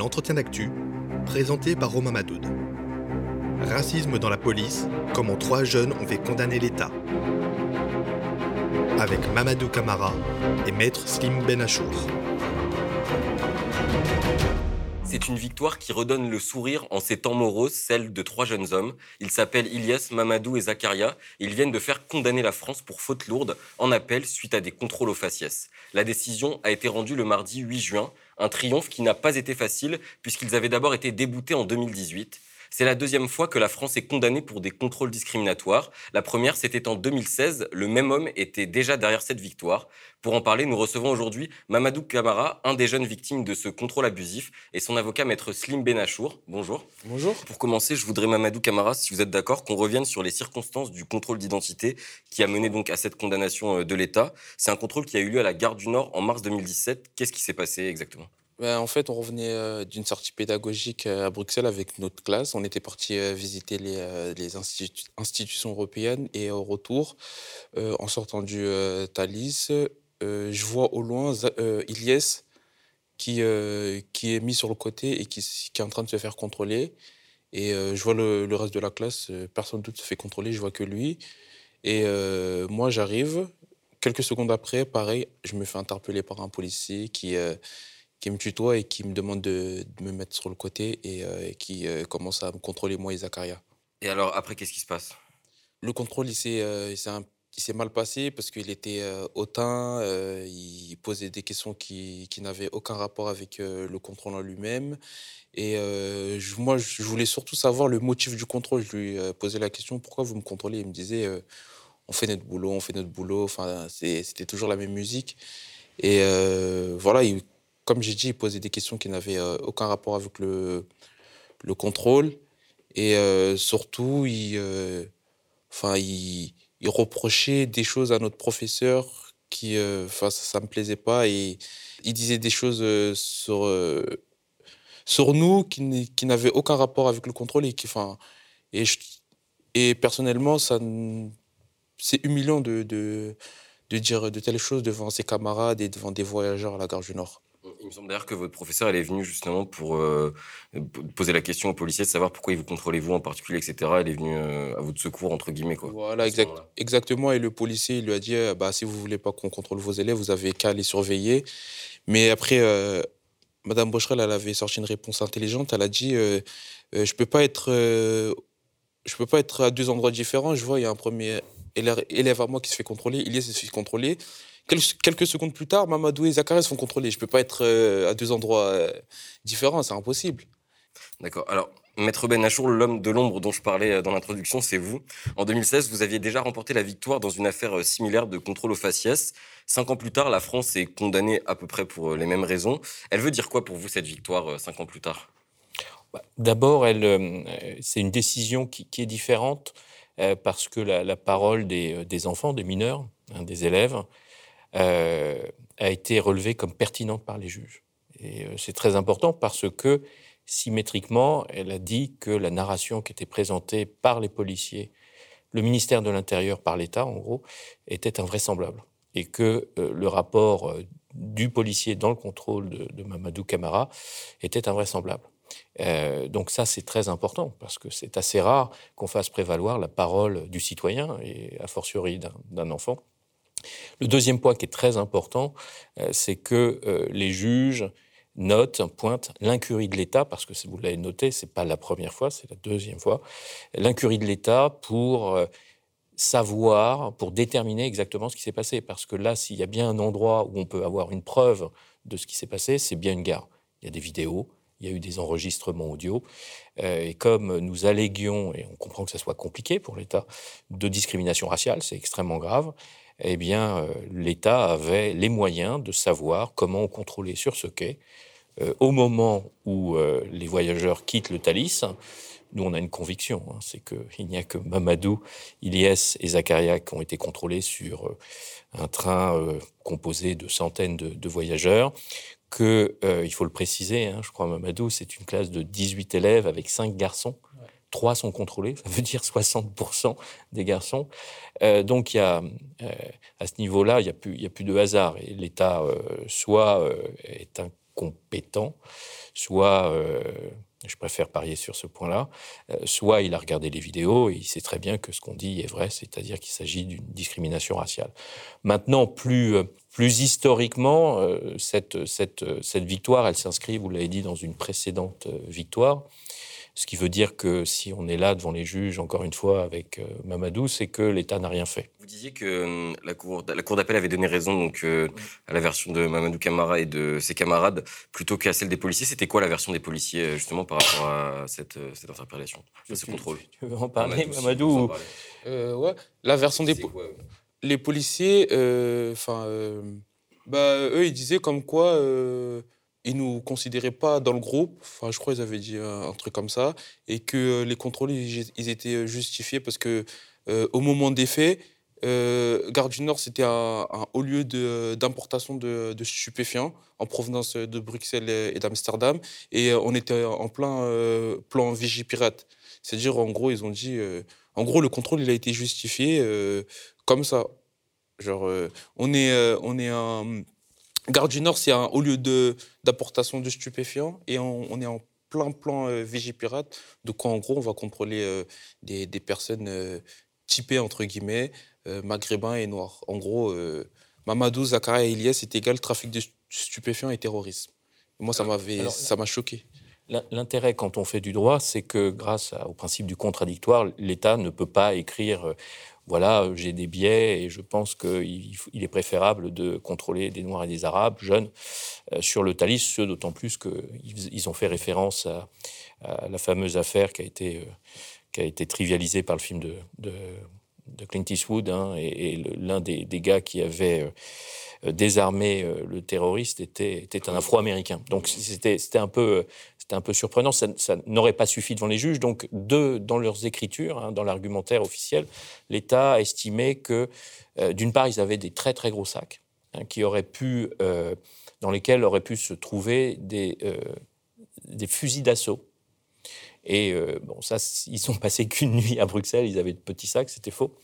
l'entretien d'actu, présenté par Romain Madoud. Racisme dans la police, comment trois jeunes ont fait condamner l'État. Avec Mamadou Kamara et Maître Slim Benachour. C'est une victoire qui redonne le sourire en ces temps moroses, celle de trois jeunes hommes. Ils s'appellent Ilyes, Mamadou et Zakaria. Ils viennent de faire condamner la France pour faute lourde en appel suite à des contrôles aux faciès. La décision a été rendue le mardi 8 juin, un triomphe qui n'a pas été facile puisqu'ils avaient d'abord été déboutés en 2018. C'est la deuxième fois que la France est condamnée pour des contrôles discriminatoires. La première, c'était en 2016. Le même homme était déjà derrière cette victoire. Pour en parler, nous recevons aujourd'hui Mamadou Kamara, un des jeunes victimes de ce contrôle abusif, et son avocat maître Slim Benachour. Bonjour. Bonjour. Pour commencer, je voudrais, Mamadou Kamara, si vous êtes d'accord, qu'on revienne sur les circonstances du contrôle d'identité qui a mené donc à cette condamnation euh, de l'État. C'est un contrôle qui a eu lieu à la gare du Nord en mars 2017. Qu'est-ce qui s'est passé exactement? En fait, on revenait euh, d'une sortie pédagogique euh, à Bruxelles avec notre classe. On était parti euh, visiter les, institutions européennes et au retour, en sortant du Thalys, je vois au loin Ilyes qui, qui est mis sur le côté et qui, qui, est en train de se faire contrôler. Et je vois le, le, reste de la classe, personne d'autre se fait contrôler, je vois que lui. Et moi, j'arrive. Quelques secondes après, pareil, je me fais interpeller par un policier qui qui me tutoie et qui me demande de, me mettre sur le côté et, euh, qui euh, commence à me contrôler, moi et Zakaria. Et alors, après, qu'est-ce qui se passe? Le contrôle, il s'est, euh, s'est mal passé parce qu'il était hautain, il posait des questions qui, qui n'avaient aucun rapport avec le contrôle en lui-même. Et moi, je voulais surtout savoir le motif du contrôle. Je lui posais la question pourquoi vous me contrôlez? Il me disait on fait notre boulot, on fait notre boulot. Enfin, c'était toujours la même musique. Et voilà, il comme j'ai dit, il posait des questions qui n'avaient euh, aucun rapport avec le, le contrôle. Et euh, surtout, il, euh, enfin, il, reprochait des choses à notre professeur qui, enfin, ça ne me plaisait pas. Et il disait des choses sur, sur nous qui, n'avaient aucun rapport avec le contrôle. Et, qui, et, personnellement, ça, c'est humiliant de, de dire de telles choses devant ses camarades et devant des voyageurs à la gare du Nord. Il me semble d'ailleurs que votre professeur, elle est venue justement pour euh, poser la question aux policiers de savoir pourquoi ils vous contrôlez vous en particulier, etc. Elle est venue euh, à votre secours, entre guillemets. Quoi, voilà, exact, exactement. Et le policier, il lui a dit, euh, bah, si vous voulez pas qu'on contrôle vos élèves, vous avez qu'à les surveiller. Mais après, Madame Bocherel, elle avait sorti une réponse intelligente. Elle a dit, je peux pas être... je peux pas être à deux endroits différents. Je vois, il y a un premier élève à moi qui se fait contrôler, il est se fait contrôler. Quelques secondes plus tard, Mamadou et Zakaria se font contrôler. Je ne peux pas être euh, à deux endroits euh, différents, c'est impossible. D'accord. Alors, Maître Ben Achour, l'homme de l'ombre dont je parlais euh, dans l'introduction, c'est vous. En 2016, vous aviez déjà remporté la victoire dans une affaire similaire de contrôle aux faciès. Cinq ans plus tard, la France est condamnée à peu près pour les mêmes raisons. Elle veut dire quoi pour vous, cette victoire, cinq ans plus tard? Bah, D'abord, c'est une décision qui, est différente parce que la, parole des, enfants, des mineurs, hein, des élèves, euh, a été relevée comme pertinente par les juges. Et euh, c'est très important parce que symétriquement, elle a dit que la narration qui était présentée par les policiers, le ministère de l'Intérieur par l'État, en gros, était invraisemblable. Et que euh, le rapport du policier dans le contrôle de, Mamadou Camara était invraisemblable. donc ça, c'est très important, parce que c'est assez rare qu'on fasse prévaloir la parole du citoyen, et a fortiori d'un enfant, le deuxième point qui est très important, euh, c'est que euh, les juges notent, pointent l'incurie de l'État, parce que vous l'avez noté, ce n'est pas la première fois, c'est la deuxième fois, l'incurie de l'État pour euh, savoir, pour déterminer exactement ce qui s'est passé. Parce que là, s'il y a bien un endroit où on peut avoir une preuve de ce qui s'est passé, c'est bien une gare. Il y a des vidéos, il y a eu des enregistrements audio. et comme nous alléguions, et on comprend que ça soit compliqué pour l'État, de discrimination raciale, c'est extrêmement grave, eh bien, euh, l'État avait les moyens de savoir comment on contrôlait sur ce quai. Euh, au moment où euh, les voyageurs quittent le Thalys, nous, on a une conviction, hein, c'est qu'il n'y a que Mamadou, Ilyes et Zakaria qui ont été contrôlés sur un train composé de centaines de, voyageurs, que, il faut le préciser, hein, je crois Mamadou, c'est une classe de 18 élèves avec 5 garçons. Trois sont contrôlés, ça veut dire 60% des garçons. Euh, donc, y a, euh, à ce niveau-là, il n'y a, plus, a plus de hasard. L'État, euh, soit est compétent, soit je préfère parier sur ce point-là. Soit il a regardé les vidéos et il sait très bien que ce qu'on dit est vrai, c'est-à-dire qu'il s'agit d'une discrimination raciale. Maintenant, plus, historiquement, cette victoire, elle s'inscrit, vous l'avez dit, dans une précédente victoire. Ce qui veut dire que si on est là devant les juges, encore une fois, avec euh, Mamadou, c'est que l'État n'a rien fait. Vous disiez que euh, la Cour, la cour d'appel avait donné raison donc, euh, à la version de Mamadou Camara et de ses camarades plutôt qu'à celle des policiers. C'était quoi la version des policiers, justement, par rapport à cette, cette interpellation, à ce contrôle? Tu veux en parler, Mamadou, Ouais, la version des... Les policiers, enfin... bah, eux, ils disaient comme quoi ils nous considéraient pas dans le groupe. Enfin, je crois qu'ils avaient dit un, truc comme ça, et que les contrôles ils, étaient justifiés parce que euh, au moment des faits, euh, Gare du Nord c'était un, haut lieu d'importation de, stupéfiants en provenance de Bruxelles et, d'Amsterdam, et on était en plein euh, plan Vigipirate. C'est-à-dire en gros ils ont dit, en gros le contrôle il a été justifié comme ça. Genre on est on est un Gare du Nord, c'est un haut lieu d'apportation de, stupéfiants et on, est en plein plan euh, Vigipirate. De quoi, en gros, on va contrôler euh, des, personnes euh, typées, entre guillemets, euh, maghrébins et noirs. En gros, Mamadou, Zakaria et Elias, c'est égal trafic de stupéfiants et terrorisme. moi, ça m'a choqué. L'intérêt quand on fait du droit, c'est que grâce au principe du contradictoire, l'État ne peut pas écrire voilà, j'ai des biais et je pense qu'il est préférable de contrôler des Noirs et des Arabes jeunes euh, sur le Thalys, ce d'autant plus qu'ils ont fait référence à, la fameuse affaire qui a été, euh, qui a été trivialisée par le film de, de, Clint Eastwood, hein, et, l'un des, gars qui avait euh, désarmé le terroriste était, un Afro-Américain. Donc c'était un peu c'était un peu surprenant. Ça, n'aurait pas suffi devant les juges. Donc, dans leurs écritures, hein, dans l'argumentaire officiel, l'État a estimé que, euh, d'une part, ils avaient des très très gros sacs hein, qui auraient pu, euh, dans lesquels auraient pu se trouver euh, des fusils d'assaut. Et bon, ça, ils ont passé qu'une nuit à Bruxelles. Ils avaient de petits sacs, c'était faux.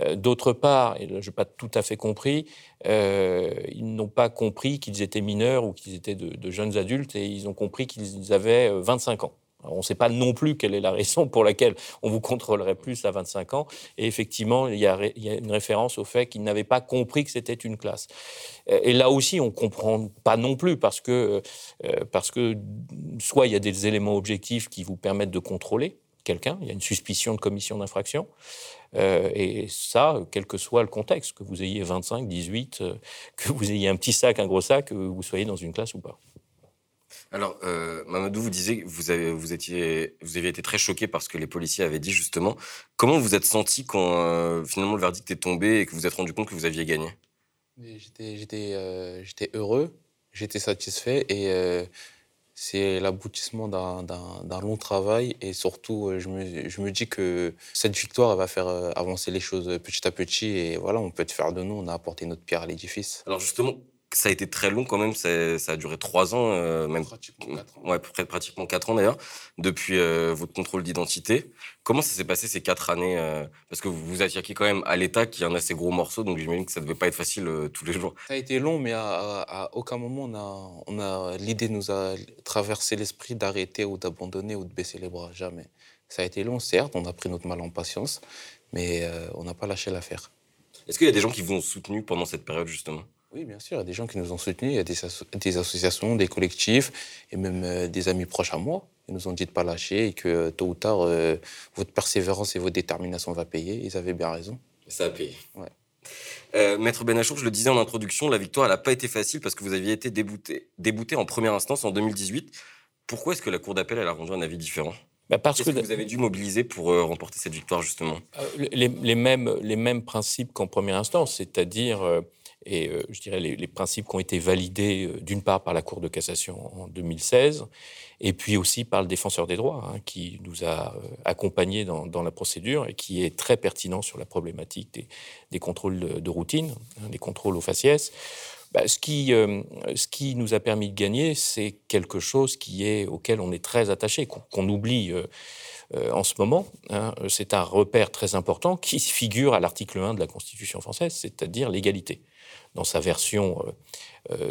Euh, d'autre part, et là je n'ai pas tout à fait compris, euh, ils n'ont pas compris qu'ils étaient mineurs ou qu'ils étaient de, jeunes adultes et ils ont compris qu'ils avaient 25 euh, on ne sait pas non plus quelle est la raison pour laquelle on vous contrôlerait plus à 25 ans. Et effectivement, il y a, une référence au fait qu'ils n'avaient pas compris que c'était une classe. Et là aussi, on ne comprend pas non plus parce que, parce que soit il y a des éléments objectifs qui vous permettent de contrôler quelqu'un, il y a une suspicion de commission d'infraction, euh, et ça, quel que soit le contexte, que vous ayez 25, 18, euh, que vous ayez un petit sac, un gros sac, que vous soyez dans une classe ou pas. Alors, euh, Mamadou, vous disiez que vous, avez, vous, étiez, vous aviez été très choqué par ce que les policiers avaient dit, justement. Comment vous êtes senti quand finalement le verdict est tombé et que vous vous êtes rendu compte que vous aviez gagné? J'étais heureux, j'étais satisfait et c'est l'aboutissement d'un long travail et surtout, euh, je me, je me, dis que cette victoire va faire euh, avancer les choses petit à petit et voilà, on peut être fier de nous, on a apporté notre pierre à l'édifice. Alors justement, ça a été très long quand même, ça, a duré trois ans, euh, même pratiquement quatre ans. Ouais, pratiquement quatre ans d'ailleurs, depuis euh, votre contrôle d'identité. Comment ça s'est passé ces quatre années euh, Parce que vous vous attaquez quand même à l'État qui est un assez gros morceau, donc j'imagine que ça ne devait pas être facile tous les jours. Ça a été long, mais à, aucun moment on a, on a l'idée nous a traversé l'esprit d'arrêter ou d'abandonner ou de baisser les bras, jamais. Ça a été long, certes, on a pris notre mal en patience, mais on n'a pas lâché l'affaire. Est-ce qu'il y a des gens qui vous ont soutenu pendant cette période justement? Oui, bien sûr, il y a des gens qui nous ont soutenus, il y a des, associations, des collectifs et même euh, des amis proches à moi. Ils nous ont dit de ne pas lâcher et que euh, tôt ou tard, euh, votre persévérance et votre détermination va payer. Ils avaient bien raison. Ça a payé. Maître Benachour, je le disais en introduction, la victoire n'a pas été facile parce que vous aviez été débouté, débouté en première instance en 2018. Pourquoi est-ce que la Cour d'appel a rendu un avis différent? Bah parce que, que, vous avez dû mobiliser pour remporter cette victoire, justement? Les, mêmes, les mêmes principes qu'en première instance, c'est-à-dire et euh, je dirais les, principes qui ont été validés euh, d'une part par la Cour de cassation en 2016 et puis aussi par le défenseur des droits hein, qui nous a euh, accompagnés dans, la procédure et qui est très pertinent sur la problématique des, contrôles de, routine, hein, des contrôles aux faciès. Bah, ce, qui, ce qui nous a permis de gagner, c'est quelque chose qui est, auquel on est très attaché, qu'on oublie. En ce moment. Hein. c'est un repère très important qui figure à l'article 1 de la Constitution française, c'est-à-dire l'égalité. dans sa version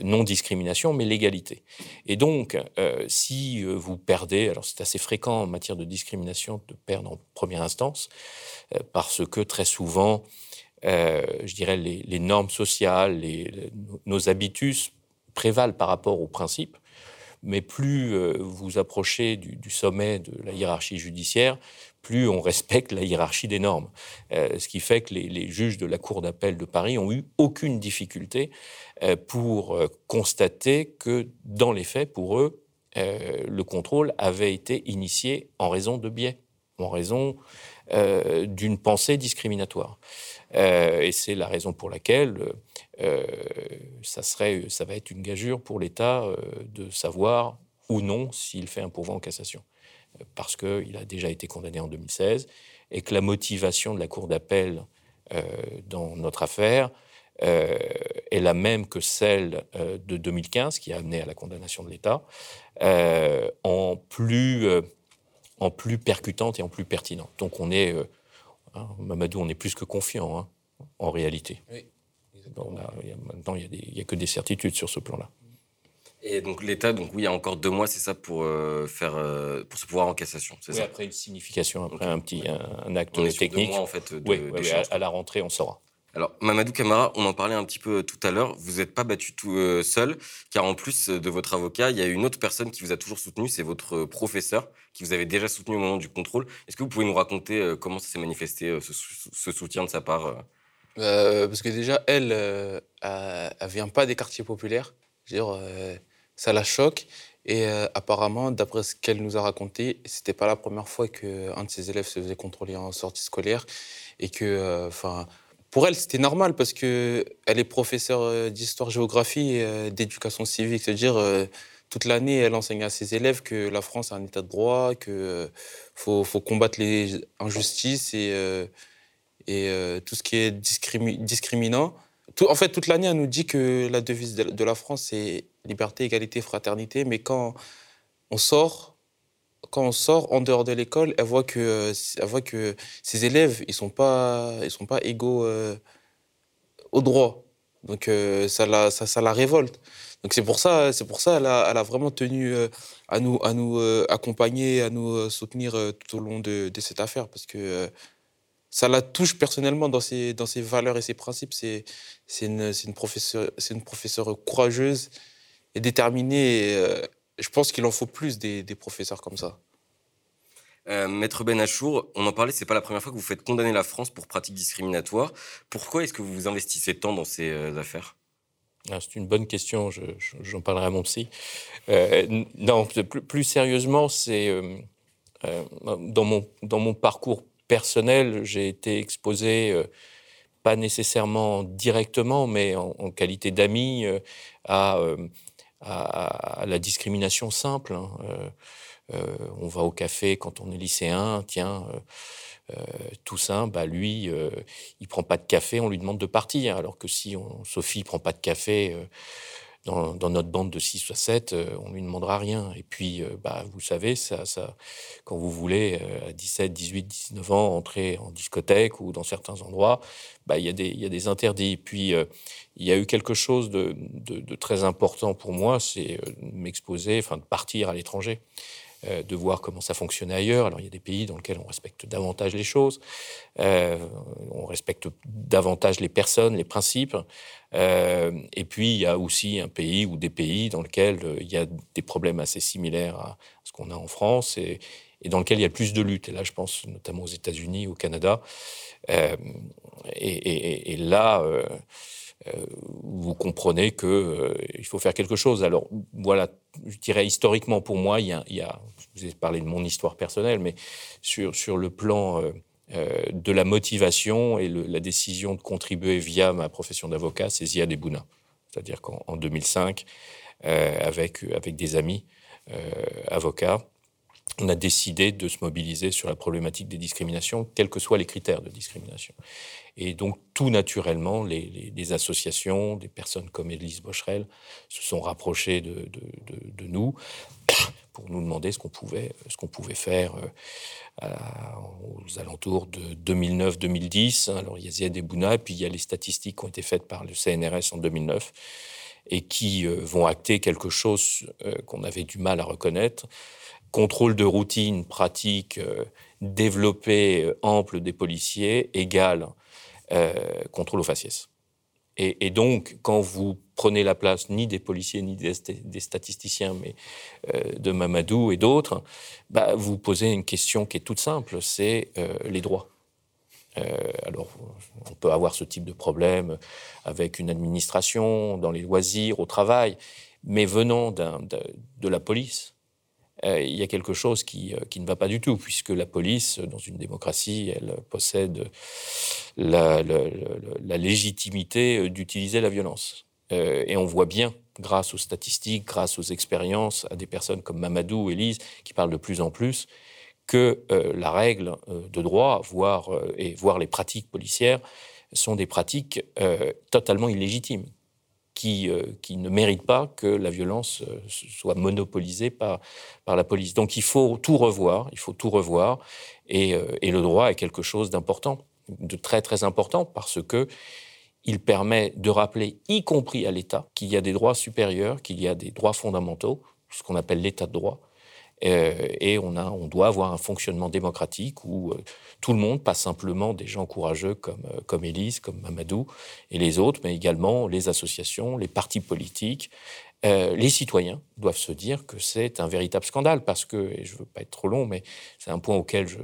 non discrimination, mais l'égalité. Et donc, si vous perdez, alors c'est assez fréquent en matière de discrimination de perdre en première instance, parce que très souvent, je dirais, les, normes sociales, nos habitus prévalent par rapport aux principes mais plus euh, vous approchez du, sommet de la hiérarchie judiciaire, plus on respecte la hiérarchie des normes. Euh, ce qui fait que les, juges de la Cour d'appel de Paris ont eu aucune difficulté euh, pour constater que, dans les faits, pour eux, le contrôle avait été initié en raison de biais, en raison d'une pensée discriminatoire. et c'est la raison pour laquelle euh, ça, serait, ça va être une gageure pour l'État euh, de savoir ou non s'il fait un pourvoi en cassation. Euh, parce qu'il a déjà été condamné en 2016 et que la motivation de la Cour d'appel dans notre affaire est la même que celle de 2015 qui a amené à la condamnation de l'État, en, plus, en plus percutante et en plus pertinente. Donc on est, hein, Mamadou, on est plus que confiant hein, en réalité. Oui maintenant, il n'y a, que des certitudes sur ce plan-là. Et donc l'État, donc oui, il y a encore deux mois, c'est ça pour euh, faire euh, pour se pouvoir en cassation, c'est oui, ça? Après une signification, après un petit un, acte on technique. Deux mois, en fait. De, oui, à, la rentrée, on saura. Alors, Mamadou Camara, on en parlait un petit peu tout à l'heure. Vous n'êtes pas battu tout euh, seul, car en plus de votre avocat, il y a une autre personne qui vous a toujours soutenu, c'est votre professeur, qui vous avait déjà soutenu au moment du contrôle. Est-ce que vous pouvez nous raconter comment ça s'est manifesté, ce, ce, soutien de sa part euh, parce que déjà, elle, euh, elle, vient pas des quartiers populaires. Dire, euh, ça la choque. Et apparemment, d'après ce qu'elle nous a raconté, c'était pas la première fois qu'un de ses élèves se faisait contrôler en sortie scolaire. Et que, enfin, pour elle, c'était normal parce que elle est professeure d'histoire-géographie et d'éducation civique. C'est-à-dire, toute l'année, elle enseigne à ses élèves que la France est un état de droit, qu'il faut, faut, combattre les injustices et et euh, tout ce qui est discriminant. En fait, toute l'année, elle nous dit que la devise de, la France, c'est liberté, égalité, fraternité. Mais quand on sort, quand on sort en dehors de l'école, elle voit que, elle voit que ses élèves, ils sont, pas, ils sont pas égaux euh, au droit. Donc euh, ça, la, ça, la révolte. Donc c'est pour ça, c'est pour ça elle a, elle a vraiment tenu à nous, à nous accompagner, à nous soutenir tout au long de, de cette affaire. Parce que ça la touche personnellement dans ses, dans ses valeurs et ses principes. C'est une, une, professeure, une professeure courageuse et déterminée. Euh, je pense qu'il en faut plus des, des professeurs comme ça. Euh, Maître Benachour, on en parlait, c'est pas la première fois que vous faites condamner la France pour pratiques discriminatoires. Pourquoi est-ce que vous vous investissez tant dans ces euh, affaires? Ah, C'est une bonne question, j'en parlerai à mon psy. non, plus, plus sérieusement, c'est dans, mon, dans mon parcours personnel, j'ai été exposé, euh, pas nécessairement directement, mais en, qualité d'ami, euh, euh, à, la discrimination simple. Hein. on va au café quand on est lycéen, tiens. Toussaint, bah lui, il prend pas de café, on lui demande de partir. Alors que si on, Sophie prend pas de café, dans, notre bande de 6 ou 7, euh, on ne lui demandera rien. Et puis, euh, bah, vous savez, ça, quand vous voulez, euh, à 17, 18, 19 ans, entrer en discothèque ou dans certains endroits, bah, il y, a des interdits. Puis, il y a eu quelque chose de, de très important pour moi, c'est m'exposer, enfin, de partir à l'étranger. Euh, de voir comment ça fonctionnait ailleurs. Alors il y a des pays dans lesquels on respecte davantage les choses, euh, on respecte davantage les personnes, les principes. Euh, et puis il y a aussi un pays ou des pays dans lesquels il y a des problèmes assez similaires à ce qu'on a en France et, dans lesquels il y a plus de lutte. Et là, je pense notamment aux États-Unis, au Canada. et, là vous comprenez qu'il euh, faut faire quelque chose. Alors voilà, je dirais historiquement pour moi, il y a, je vous ai parlé de mon histoire personnelle, mais sur, sur le plan euh, de la motivation et la décision de contribuer via ma profession d'avocat, c'est Ziad Ebouna. C'est-à-dire qu'en 2005, avec, avec des amis avocats, on a décidé de se mobiliser sur la problématique des discriminations, quels que soient les critères de discrimination. Et donc, tout naturellement, les, associations, des personnes comme Élise Bocherel, se sont rapprochées de, nous pour nous demander ce qu'on pouvait, pouvait faire aux alentours de 2009-2010. Alors il y a Ziad et Bouna, puis il y a les statistiques qui ont été faites par le CNRS en 2009 et qui vont acter quelque chose qu'on avait du mal à reconnaître. Contrôle de routine, pratique, développé, ample des policiers, égale contrôle aux faciès. Et, donc, quand vous prenez la place ni des policiers ni des, statisticiens, mais euh, de Mamadou et d'autres, bah, vous posez une question qui est toute simple, c'est euh, les droits. Euh, alors, on peut avoir ce type de problème avec une administration, dans les loisirs, au travail, mais venant de la police, euh, il y a quelque chose qui, euh, qui, ne va pas du tout, puisque la police, dans une démocratie, elle possède la, la, légitimité euh, d'utiliser la violence. et on voit bien, grâce aux statistiques, grâce aux expériences, à des personnes comme Mamadou ou Élise, qui parlent de plus en plus, que la règle de droit, voire, et voire les pratiques policières, sont des pratiques totalement illégitimes qui, euh, qui ne méritent pas que la violence euh, soit monopolisée par, par la police. Donc il faut tout revoir, il faut tout revoir, et, euh, et le droit est quelque chose d'important, de très très important, parce que il permet de rappeler, y compris à l'État, qu'il y a des droits supérieurs, qu'il y a des droits fondamentaux, ce qu'on appelle l'État de droit, et on, a, on doit avoir un fonctionnement démocratique où euh, tout le monde, pas simplement des gens courageux comme, euh, comme Élise, comme Mamadou et les autres, mais également les associations, les partis politiques, les citoyens doivent se dire que c'est un véritable scandale parce que, et je ne veux pas être trop long, mais c'est un point auquel je,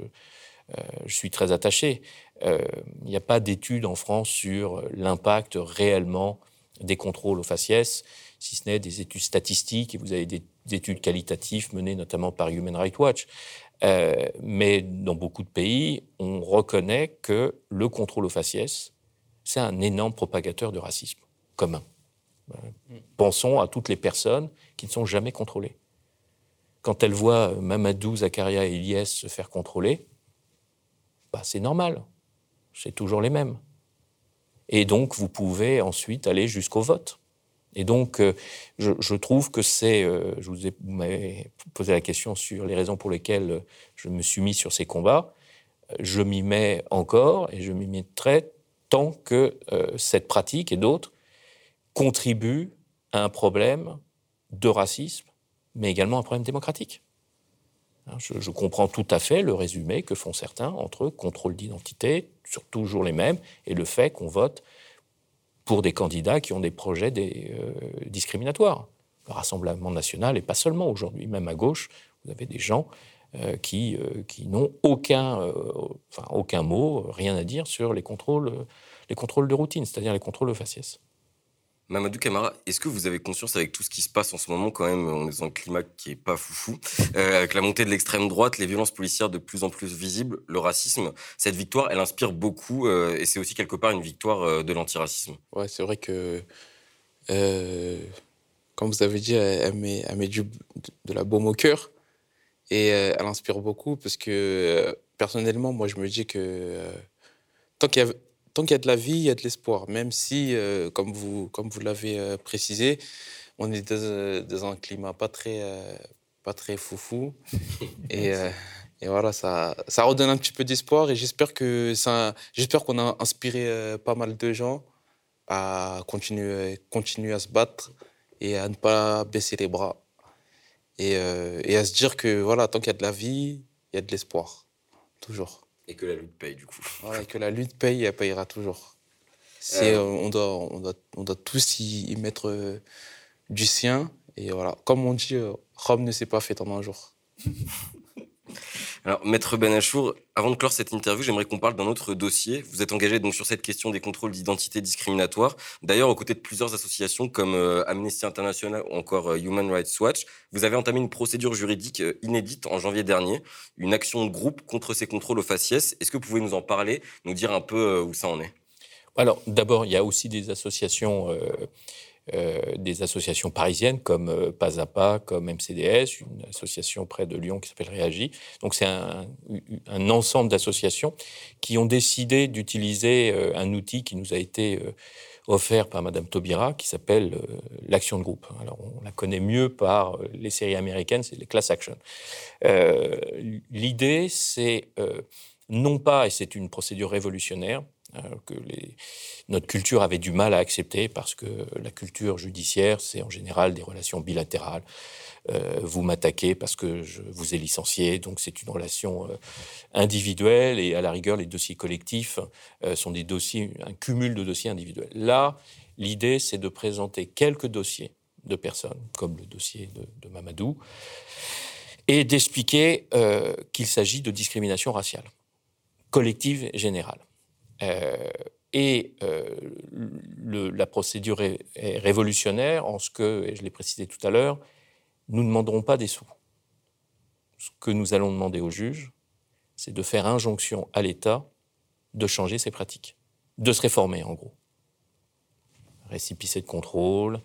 je suis très attaché. Il n'y a pas d'études en France sur l'impact réellement des contrôles aux faciès, si ce n'est des études statistiques, et vous avez des études qualitatives menées notamment par Human Rights Watch. Euh, mais dans beaucoup de pays, on reconnaît que le contrôle aux faciès, c'est un énorme propagateur de racisme commun. Pensons à toutes les personnes qui ne sont jamais contrôlées. Quand elles voient Mamadou, Zakaria et Ilyes se faire contrôler, bah, c'est normal. C'est toujours les mêmes. Et donc, vous pouvez ensuite aller jusqu'au vote. Et donc, euh, je, trouve que c'est. Euh, je vous, ai, m'avez posé la question sur les raisons pour lesquelles je me suis mis sur ces combats. Je m'y mets encore et je m'y mettrai tant que euh, cette pratique et d'autres contribuent à un problème de racisme, mais également un problème démocratique. Hein, je, je, comprends tout à fait le résumé que font certains entre contrôle d'identité, sur toujours les mêmes, et le fait qu'on vote pour des candidats qui ont des projets euh, discriminatoires. Le Rassemblement national, et pas seulement aujourd'hui, même à gauche, vous avez des gens euh, qui, euh, qui n'ont aucun, enfin, aucun mot, rien à dire sur les contrôles, les contrôles de routine, c'est-à-dire les contrôles de faciès. Mamadou Camara, est-ce que vous avez conscience avec tout ce qui se passe en ce moment quand même, on est dans un climat qui est pas foufou, euh, avec la montée de l'extrême droite, les violences policières de plus en plus visibles, le racisme, cette victoire, elle inspire beaucoup euh, et c'est aussi quelque part une victoire euh, de l'antiracisme. Ouais, c'est vrai que, comme vous avez dit, elle, met, elle met du, de la baume au cœur et elle inspire beaucoup parce que personnellement, moi je me dis que tant qu'il y a tant qu'il y a de la vie, il y a de l'espoir. Même si, euh, comme vous, comme vous l'avez euh, précisé, on est euh, dans, un climat pas très, pas très foufou. et, et, voilà, ça, ça redonne un petit peu d'espoir. Et j'espère que ça, j'espère qu'on a inspiré pas mal de gens à continuer, continuer à se battre et à ne pas baisser les bras. Et, et à se dire que voilà, tant qu'il y a de la vie, il y a de l'espoir. Toujours. Et que la lutte paye, du coup. Ouais, que la lutte paye, elle payera toujours. C'est, euh. on, doit, on, doit, on doit tous y, mettre euh, du sien. Et voilà, comme on dit, euh, Rome ne s'est pas fait en un jour. Alors, Maître Benachour, avant de clore cette interview, j'aimerais qu'on parle d'un autre dossier. Vous êtes engagé donc sur cette question des contrôles d'identité discriminatoires. D'ailleurs, aux côtés de plusieurs associations comme euh, Amnesty International ou encore euh, Human Rights Watch, vous avez entamé une procédure juridique euh, inédite en janvier dernier, une action de groupe contre ces contrôles aux faciès. Est-ce que vous pouvez nous en parler, nous dire un peu où ça en est? Alors, d'abord, il y a aussi des associations des associations parisiennes comme euh, Pas à Pas, comme MCDS, une association près de Lyon qui s'appelle Réagi. Donc c'est un, ensemble d'associations qui ont décidé d'utiliser euh, un outil qui nous a été offert par Madame Taubira qui s'appelle l'action de groupe. Alors on la connaît mieux par les séries américaines, c'est les class action. L'idée, c'est non pas, et c'est une procédure révolutionnaire, que les, notre culture avait du mal à accepter parce que la culture judiciaire, c'est en général des relations bilatérales. Euh, vous m'attaquez parce que je vous ai licencié, donc c'est une relation euh, individuelle et à la rigueur, les dossiers collectifs euh, sont des dossiers, un cumul de dossiers individuels. Là, l'idée, c'est de présenter quelques dossiers de personnes, comme le dossier de, de Mamadou, et d'expliquer qu'il s'agit de discrimination raciale, collective et générale. Et le, la procédure est, révolutionnaire en ce que, et je l'ai précisé tout à l'heure, nous ne demanderons pas des sous. Ce que nous allons demander au juge, c'est de faire injonction à l'État de changer ses pratiques, de se réformer en gros. Récipicé de contrôle,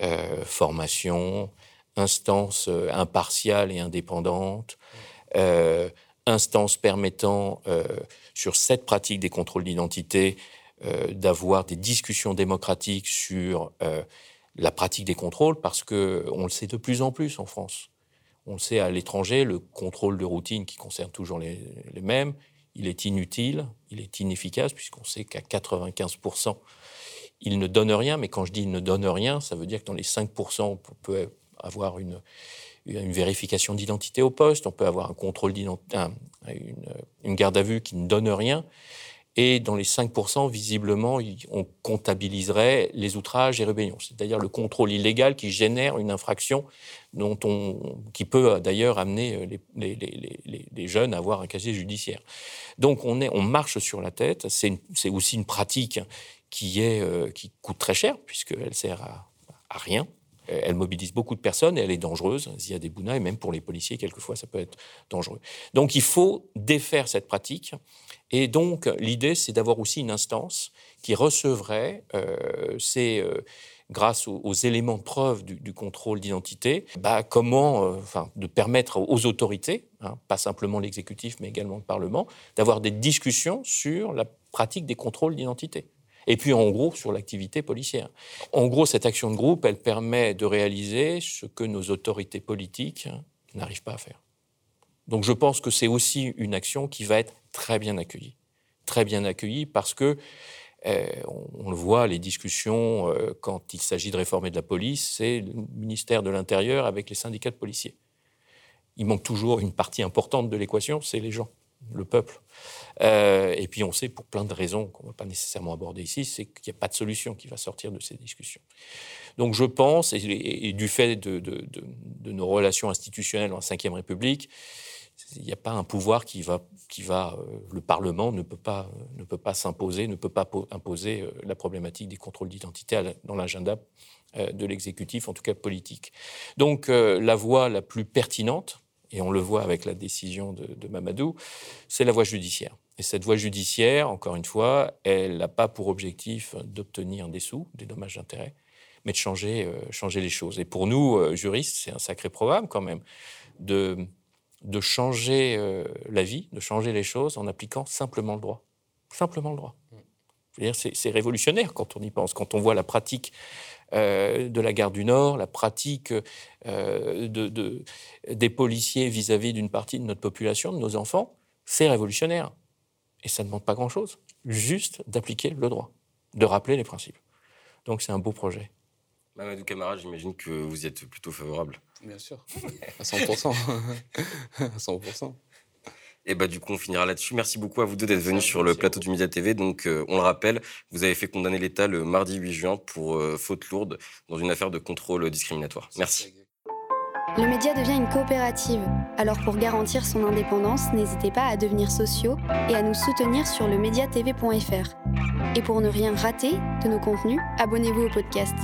euh, formation, instance euh, impartiale et indépendante, euh, instance permettant, sur cette pratique des contrôles d'identité, d'avoir des discussions démocratiques sur la pratique des contrôles parce que on le sait de plus en plus en France. On le sait à l'étranger, le contrôle de routine qui concerne toujours les, mêmes, il est inutile, il est inefficace puisqu'on sait qu'à 95%, il ne donne rien. Mais quand je dis il ne donne rien, ça veut dire que dans les 5%, on peut avoir une, une vérification d'identité au poste, on peut avoir un contrôle d'identité, une, garde à vue qui ne donne rien. Et dans les 5%, visiblement, on comptabiliserait les outrages et rébellions, c'est-à-dire le contrôle illégal qui génère une infraction dont on, qui peut d'ailleurs amener euh, les, les, les, les, jeunes à avoir un casier judiciaire. Donc on, est, on marche sur la tête. C'est aussi une pratique qui, est, euh, qui coûte très cher, puisqu'elle sert à, à rien. Elle mobilise beaucoup de personnes et elle est dangereuse. Zia Debouna, et même pour les policiers, quelquefois, ça peut être dangereux. Donc il faut défaire cette pratique et donc, l'idée, c'est d'avoir aussi une instance qui recevrait euh, euh, grâce aux, éléments de preuve du, contrôle d'identité, bah, comment, euh, de permettre aux autorités, hein, pas simplement l'exécutif, mais également le Parlement, d'avoir des discussions sur la pratique des contrôles d'identité. Et puis, en gros, sur l'activité policière. En gros, cette action de groupe, elle permet de réaliser ce que nos autorités politiques n'arrivent pas à faire. Donc, je pense que c'est aussi une action qui va être très bien accueilli. Très bien accueilli parce que, euh, on, le voit, les discussions, euh, quand il s'agit de réformer de la police, c'est le ministère de l'Intérieur avec les syndicats de policiers. Il manque toujours une partie importante de l'équation, c'est les gens, le peuple. Euh, et puis on sait, pour plein de raisons qu'on ne va pas nécessairement aborder ici, c'est qu'il n'y a pas de solution qui va sortir de ces discussions. Donc je pense, et, du fait de, nos relations institutionnelles en Ve République, il n'y a pas un pouvoir qui va, qui va euh, le Parlement ne peut pas, ne peut pas s'imposer, ne peut pas imposer euh, la problématique des contrôles d'identité dans l'agenda euh, de l'exécutif, en tout cas politique. Donc la voie la plus pertinente, et on le voit avec la décision de, Mamadou, c'est la voie judiciaire. Et cette voie judiciaire, encore une fois, elle n'a pas pour objectif d'obtenir des sous, des dommages d'intérêt, mais de changer, changer les choses. Et pour nous, juristes, c'est un sacré programme quand même de de changer euh, la vie, de changer les choses en appliquant simplement le droit. Simplement le droit. C'est révolutionnaire quand on y pense, quand on voit la pratique euh, de la gare du Nord, la pratique euh, de, des policiers vis-à-vis d'une partie de notre population, de nos enfants, c'est révolutionnaire. Et ça ne demande pas grand-chose, juste d'appliquer le droit, de rappeler les principes. Donc c'est un beau projet. Mamadou Camara, j'imagine que vous y êtes plutôt favorable. Bien sûr, à 100%. à 100%. Et bah du coup on finira là-dessus. Merci beaucoup à vous deux d'être venus sur le plateau du Média TV. Donc euh, on le rappelle, vous avez fait condamner l'État le mardi 8 juin pour euh, faute lourde dans une affaire de contrôle discriminatoire. Merci. Le média devient une coopérative. Alors pour garantir son indépendance, n'hésitez pas à devenir sociaux et à nous soutenir sur le mediatv.fr. Et pour ne rien rater de nos contenus, abonnez-vous au podcast.